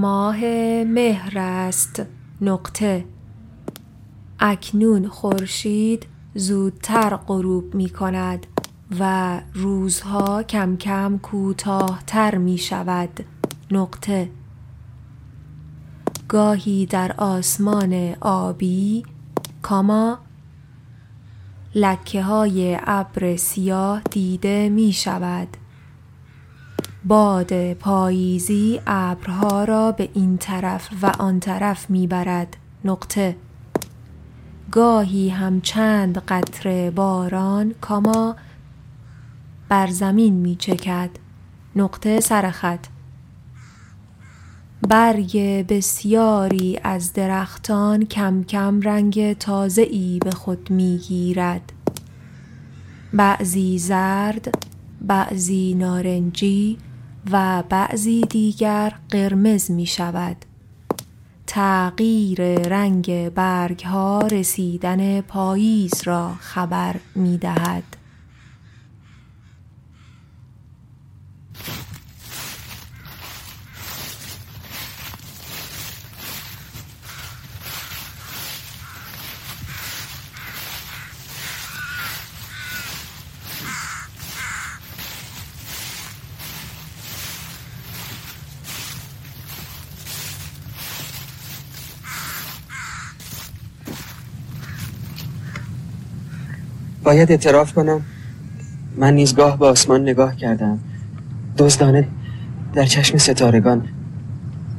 ماه مهر است. نقطه. اکنون خورشید زودتر غروب می کند و روزها کم کم کوتاهتر می شود. نقطه. گاهی در آسمان آبی کاما لکه های ابر سیاه دیده می شود. باد پاییزی ابرها را به این طرف و آن طرف می برد نقطه. گاهی هم چند قطره باران کاما بر زمین می چکد نقطه سرخط. برگ بسیاری از درختان کم کم رنگ تازه ای به خود می گیرد بعضی زرد بعضی نارنجی و بعضی دیگر قرمز می شود تغییر رنگ برگ ها رسیدن پاییز را خبر می دهد. باید اعتراف کنم. من نیز گاه به آسمان نگاه کردم. دزدانه در چشم ستارگان.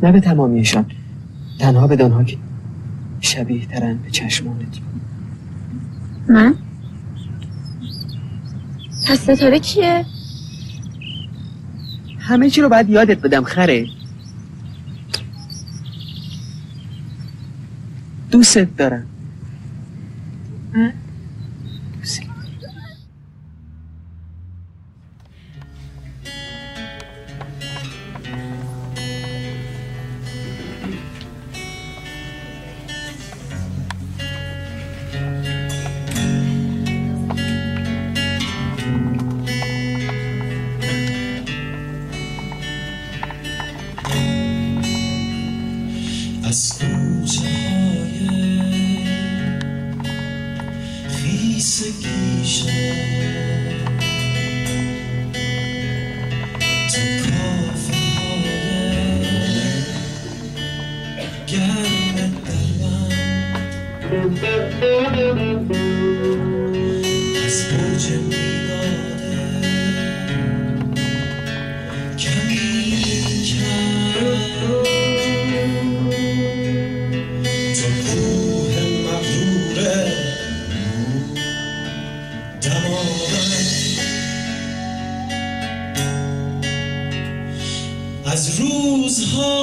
نه به تمامیشان. تنها به دانها که شبیه ترن به چشمانت. من؟ پس ستاره کیه؟ همه چی رو باید یادت بدم خره. دوست دارم. از گرم دلم از برج می‌داده کمی کرد تو کوه مغرور دماغم از روزهای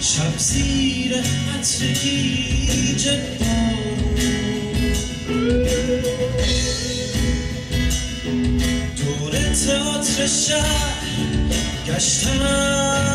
شب زیر عطر گیج دور تئاتر شهر گشتم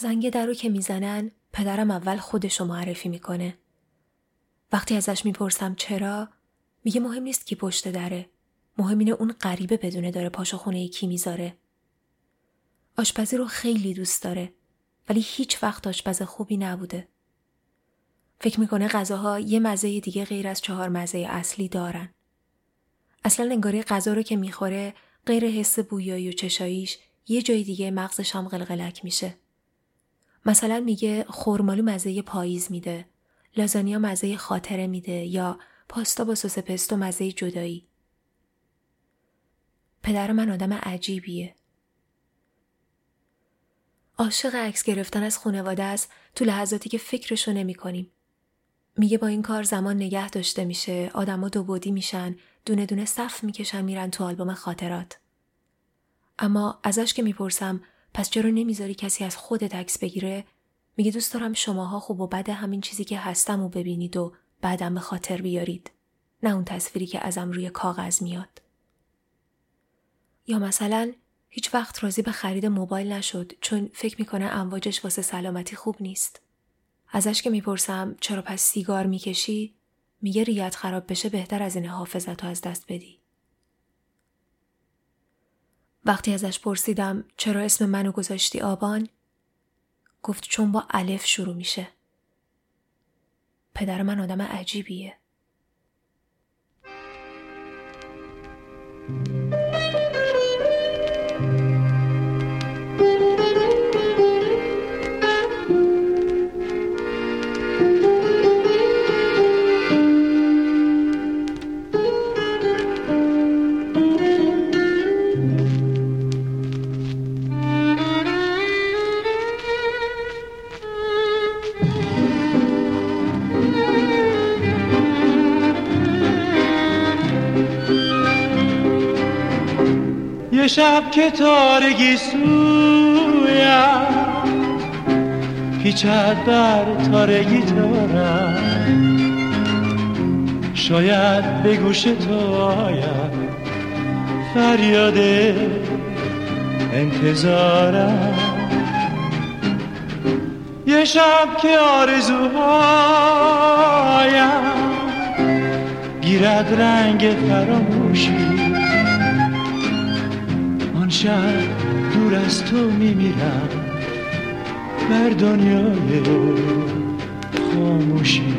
زنگ در رو که می‌زنن پدرم اول خودشو معرفی می‌کنه. وقتی ازش می‌پرسم چرا میگه مهم نیست کی پشت دره. مهم اینه اون غریبه بدونه داره پاشو خونه کی می‌ذاره. آشپزی رو خیلی دوست داره ولی هیچ وقت آشپز خوبی نبوده. فکر می‌کنه غذاها یه مزه دیگه غیر از چهار مزه اصلی دارن. اصلا انگاری غذا رو که می‌خوره غیر حس بویایی و چشاییش یه جای دیگه مغزش هم قلقلک میشه. مثلا میگه خورمالو مزه پاییز میده، لازانیا مزه خاطره میده یا پاستا با سس پستو مزه جدایی. پدر من آدم عجیبیه. عاشق عکس گرفتن از خانواده است تو لحظاتی که فکرشو نمی کنیم. میگه با این کار زمان نگه داشته میشه، آدما دو بودی میشن، دونه دونه صف می‌کشن میرن تو آلبوم خاطرات. اما ازش که می‌پرسم پس چرا نمی‌ذاری کسی از خودت عکس بگیره؟ میگه دوست دارم شماها خوب و بد همین چیزی که هستم و ببینید و بعدم به خاطر بیارید. نه اون تصویری که ازم روی کاغذ میاد. یا مثلا هیچ وقت راضی به خرید موبایل نشد چون فکر می‌کنه امواجش واسه سلامتی خوب نیست. ازش که می‌پرسم چرا پس سیگار می‌کشی؟ میگه ریت خراب بشه بهتر از این حافظت از دست بدی. وقتی ازش پرسیدم چرا اسم منو گذاشتی آبان؟ گفت چون با الف شروع میشه. پدر من آدم عجیبیه. شب که تارگی سویم پیچد در تارگی تارم شاید به گوش تو آید فریاد انتظارم. یه شب که آرزوهایم. گیرد رنگ فراموشی. شب دور از تو میمیرم. بر دنیای خاموشی.